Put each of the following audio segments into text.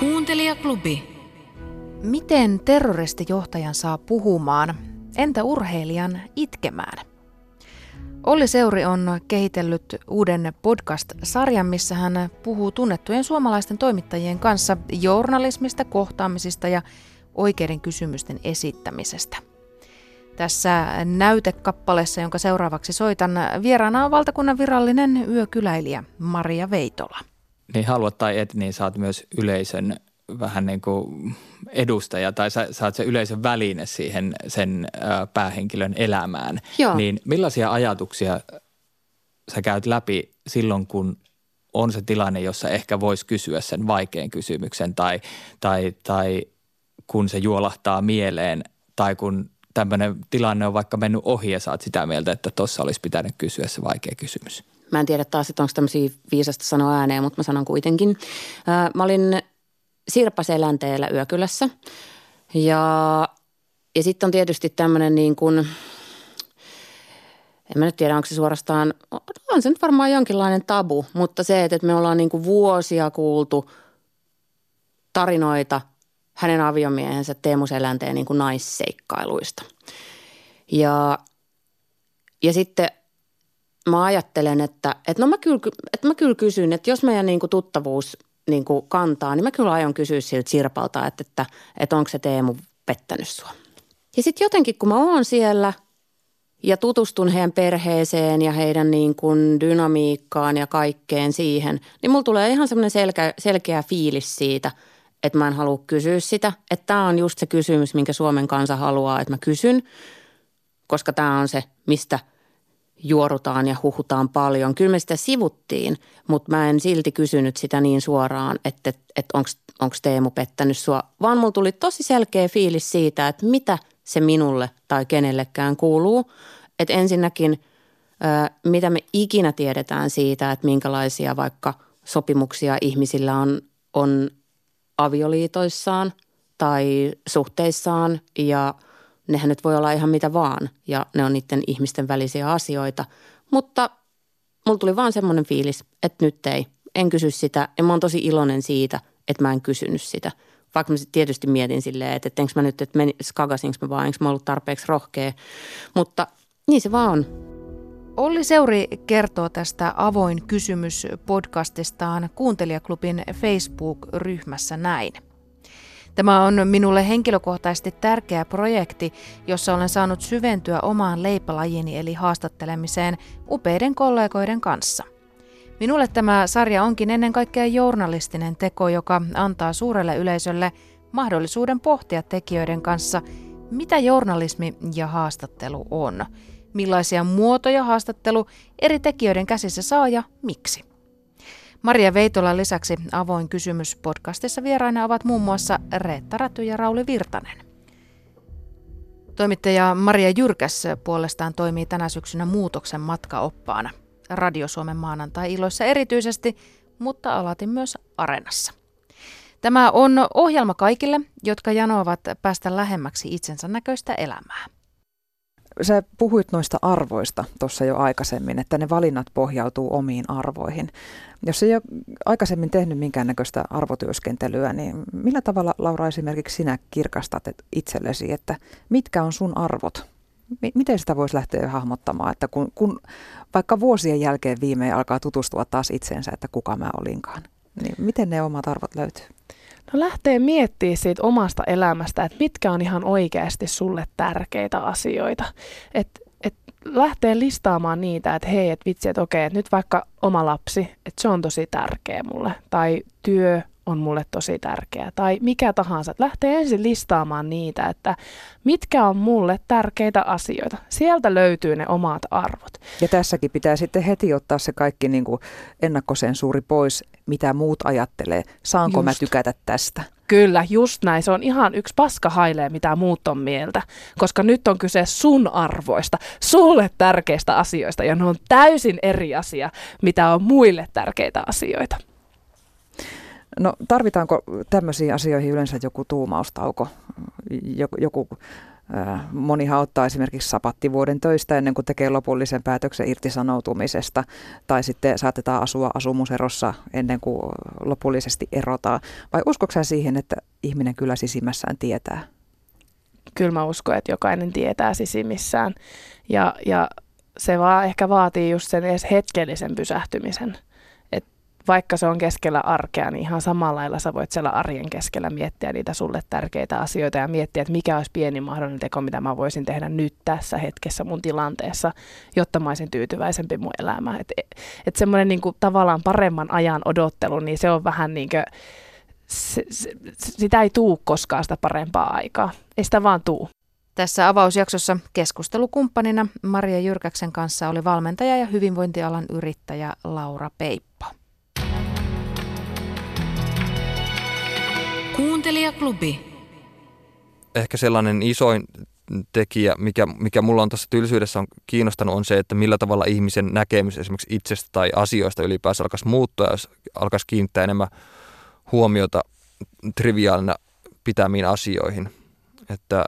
Kuuntelijaklubi. Miten terroristijohtajan saa puhumaan? Entä urheilijan itkemään? Olli Seuri on kehitellyt uuden podcast-sarjan, missä hän puhuu tunnettujen suomalaisten toimittajien kanssa journalismista, kohtaamisista ja oikeiden kysymysten esittämisestä. Tässä näytekappaleessa, jonka seuraavaksi soitan, vieraana on valtakunnan virallinen yökyläilijä Maria Veitola. Niin haluat tai et, niin saat myös yleisön vähän niin kuin edustaja tai sä, sä oot se yleisön väline siihen sen ä, päähenkilön elämään. Joo. Niin millaisia ajatuksia sä käyt läpi silloin, kun on se tilanne, jossa ehkä voisi kysyä sen vaikean kysymyksen tai, tai, tai kun se juolahtaa mieleen tai kun tämmöinen tilanne on vaikka mennyt ohi ja saat sitä mieltä, että tuossa olisi pitänyt kysyä se vaikea kysymys. Mä en tiedä taas, että onko tämmöisiä viisasta sanoa ääneen, mutta mä sanon kuitenkin. Mä olin Sirpaselänteellä yökylässä ja, ja sitten on tietysti tämmöinen niin kuin, en mä nyt tiedä, onko se suorastaan, on se nyt varmaan jonkinlainen tabu, mutta se, että me ollaan niin kuin vuosia kuultu tarinoita hänen aviomiehensä Teemu Selänteen niin naisseikkailuista. Ja, ja sitten mä ajattelen, että, että, no mä kyllä, että mä kyllä kysyn, että jos meidän niin kuin tuttavuus niin kuin kantaa, niin mä kyllä aion kysyä siltä Sirpalta, että, että, että onko se Teemu pettänyt sua. Ja sitten jotenkin, kun mä oon siellä ja tutustun heidän perheeseen ja heidän niin kuin dynamiikkaan ja kaikkeen siihen, niin mulla tulee ihan semmoinen selkeä, selkeä fiilis siitä, että mä en halua kysyä sitä. Että tämä on just se kysymys, minkä Suomen kansa haluaa, että mä kysyn, koska tämä on se, mistä – juorutaan ja huhutaan paljon. Kyllä me sitä sivuttiin, mutta mä en silti kysynyt sitä niin suoraan, että, että onko Teemu pettänyt sua, vaan mulla tuli tosi selkeä fiilis siitä, että mitä se minulle tai kenellekään kuuluu. Että ensinnäkin, mitä me ikinä tiedetään siitä, että minkälaisia vaikka sopimuksia ihmisillä on, on avioliitoissaan tai suhteissaan ja – nehän nyt voi olla ihan mitä vaan ja ne on niiden ihmisten välisiä asioita. Mutta mulla tuli vaan semmoinen fiilis, että nyt ei. En kysy sitä ja mä oon tosi iloinen siitä, että mä en kysynyt sitä. Vaikka mä tietysti mietin silleen, että, että enkö mä nyt, että meni, skagasinko mä vaan, enkö mä ollut tarpeeksi rohkea. Mutta niin se vaan on. Olli Seuri kertoo tästä avoin kysymys podcastistaan kuuntelijaklubin Facebook-ryhmässä näin. Tämä on minulle henkilökohtaisesti tärkeä projekti, jossa olen saanut syventyä omaan leipälajini eli haastattelemiseen upeiden kollegoiden kanssa. Minulle tämä sarja onkin ennen kaikkea journalistinen teko, joka antaa suurelle yleisölle mahdollisuuden pohtia tekijöiden kanssa, mitä journalismi ja haastattelu on, millaisia muotoja haastattelu eri tekijöiden käsissä saa ja miksi. Maria Veitolan lisäksi avoin kysymys podcastissa vieraina ovat muun muassa Reetta Räty ja Rauli Virtanen. Toimittaja Maria Jyrkäs puolestaan toimii tänä syksynä muutoksen matkaoppaana. Radio Suomen maanantai-iloissa erityisesti, mutta alati myös Areenassa. Tämä on ohjelma kaikille, jotka janoavat päästä lähemmäksi itsensä näköistä elämää sä puhuit noista arvoista tuossa jo aikaisemmin, että ne valinnat pohjautuu omiin arvoihin. Jos ei ole aikaisemmin tehnyt minkäännäköistä arvotyöskentelyä, niin millä tavalla, Laura, esimerkiksi sinä kirkastat itsellesi, että mitkä on sun arvot? M- miten sitä voisi lähteä hahmottamaan, että kun, kun vaikka vuosien jälkeen viimein alkaa tutustua taas itseensä, että kuka mä olinkaan, niin miten ne omat arvot löytyy? No lähtee miettimään siitä omasta elämästä, että mitkä on ihan oikeasti sulle tärkeitä asioita. Että et lähtee listaamaan niitä, että hei, että vitsi, että okei, että nyt vaikka oma lapsi, että se on tosi tärkeä mulle. Tai työ, on mulle tosi tärkeä. Tai mikä tahansa. Että lähtee ensin listaamaan niitä, että mitkä on mulle tärkeitä asioita. Sieltä löytyy ne omat arvot. Ja tässäkin pitää sitten heti ottaa se kaikki niin kuin ennakkosensuuri pois, mitä muut ajattelee. Saanko Just. mä tykätä tästä? Kyllä, just näin. Se on ihan yksi paska hailee, mitä muut on mieltä. Koska nyt on kyse sun arvoista, sulle tärkeistä asioista, ja ne on täysin eri asia, mitä on muille tärkeitä asioita. No tarvitaanko tämmöisiin asioihin yleensä joku tuumaustauko, joku, joku Monihan ottaa esimerkiksi sapattivuoden töistä ennen kuin tekee lopullisen päätöksen irtisanoutumisesta, tai sitten saatetaan asua asumuserossa ennen kuin lopullisesti erotaan. Vai uskoksen siihen, että ihminen kyllä sisimmässään tietää? Kyllä mä uskon, että jokainen tietää sisimmissään. Ja, ja se vaan ehkä vaatii just sen edes hetkellisen pysähtymisen – vaikka se on keskellä arkea, niin ihan samalla lailla sä voit siellä arjen keskellä miettiä niitä sulle tärkeitä asioita ja miettiä, että mikä olisi pieni mahdollinen teko, mitä mä voisin tehdä nyt tässä hetkessä mun tilanteessa, jotta mä olisin tyytyväisempi mun elämään. Että et semmoinen niin tavallaan paremman ajan odottelu, niin se on vähän niin kuin, sitä ei tuu koskaan sitä parempaa aikaa. Ei sitä vaan tuu. Tässä avausjaksossa keskustelukumppanina Maria Jyrkäksen kanssa oli valmentaja ja hyvinvointialan yrittäjä Laura Peippo. Kuuntelijaklubi. Ehkä sellainen isoin tekijä, mikä, mikä mulla on tässä tylsyydessä on kiinnostanut, on se, että millä tavalla ihmisen näkemys esimerkiksi itsestä tai asioista ylipäänsä alkaisi muuttua, jos alkaisi kiinnittää enemmän huomiota triviaalina pitämiin asioihin. Että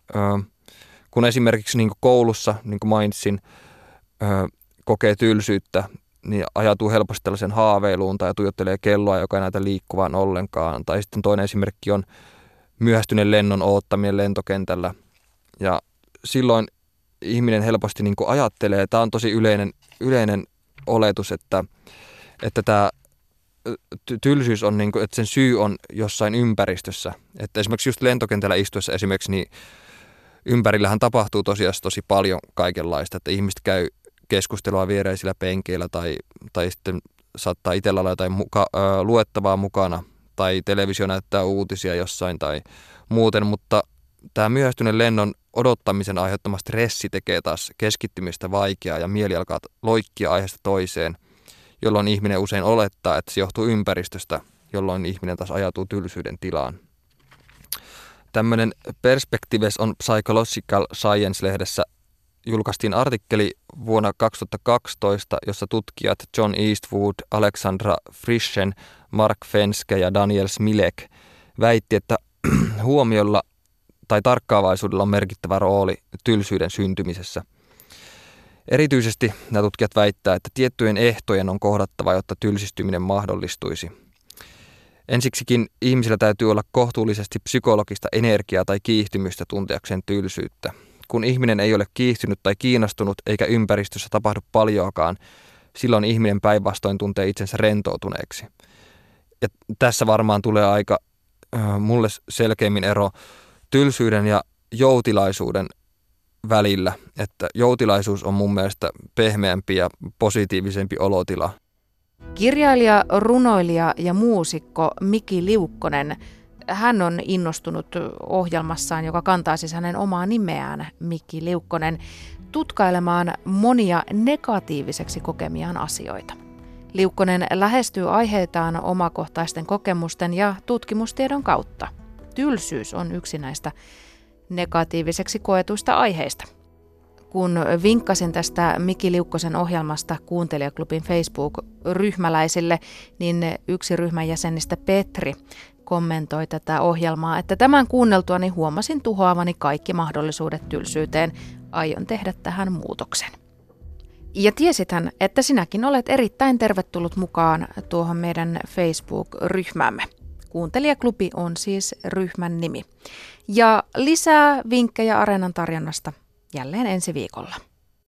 kun esimerkiksi niin koulussa, niin kuin mainitsin, kokee tylsyyttä, niin ajatuu helposti tällaisen haaveiluun tai tuijottelee kelloa, joka ei näytä liikkuvan ollenkaan. Tai sitten toinen esimerkki on myöhästyneen lennon oottaminen lentokentällä. Ja silloin ihminen helposti niin ajattelee, tämä on tosi yleinen, yleinen oletus, että, että tämä tylsyys on, niin kuin, että sen syy on jossain ympäristössä. Että esimerkiksi just lentokentällä istuessa esimerkiksi, niin ympärillähän tapahtuu tosiaan tosi paljon kaikenlaista, että ihmiset käy keskustelua viereisillä penkeillä tai, tai sitten saattaa itsellä olla jotain muka, ö, luettavaa mukana tai televisio näyttää uutisia jossain tai muuten, mutta tämä myöhästyneen lennon odottamisen aiheuttama stressi tekee taas keskittymistä vaikeaa ja mieli alkaa loikkia aiheesta toiseen, jolloin ihminen usein olettaa, että se johtuu ympäristöstä, jolloin ihminen taas ajatuu tylsyyden tilaan. Tämmöinen Perspectives on Psychological Science-lehdessä julkaistiin artikkeli vuonna 2012, jossa tutkijat John Eastwood, Alexandra Frischen, Mark Fenske ja Daniel Smilek väitti, että huomiolla tai tarkkaavaisuudella on merkittävä rooli tylsyyden syntymisessä. Erityisesti nämä tutkijat väittää, että tiettyjen ehtojen on kohdattava, jotta tylsistyminen mahdollistuisi. Ensiksikin ihmisillä täytyy olla kohtuullisesti psykologista energiaa tai kiihtymystä tunteakseen tylsyyttä kun ihminen ei ole kiihtynyt tai kiinnostunut eikä ympäristössä tapahdu paljoakaan, silloin ihminen päinvastoin tuntee itsensä rentoutuneeksi. Ja tässä varmaan tulee aika äh, mulle selkeimmin ero tylsyyden ja joutilaisuuden välillä, että joutilaisuus on mun mielestä pehmeämpi ja positiivisempi olotila. Kirjailija, runoilija ja muusikko Miki Liukkonen hän on innostunut ohjelmassaan, joka kantaa siis hänen omaa nimeään, Mikki Liukkonen, tutkailemaan monia negatiiviseksi kokemiaan asioita. Liukkonen lähestyy aiheitaan omakohtaisten kokemusten ja tutkimustiedon kautta. Tylsyys on yksi näistä negatiiviseksi koetuista aiheista. Kun vinkkasin tästä Miki Liukkosen ohjelmasta kuuntelijaklubin Facebook-ryhmäläisille, niin yksi ryhmän jäsenistä Petri kommentoi tätä ohjelmaa, että tämän kuunneltuani huomasin tuhoavani kaikki mahdollisuudet tylsyyteen. Aion tehdä tähän muutoksen. Ja tiesithän, että sinäkin olet erittäin tervetullut mukaan tuohon meidän Facebook-ryhmämme. Kuuntelijaklubi on siis ryhmän nimi. Ja lisää vinkkejä Areenan tarjonnasta jälleen ensi viikolla.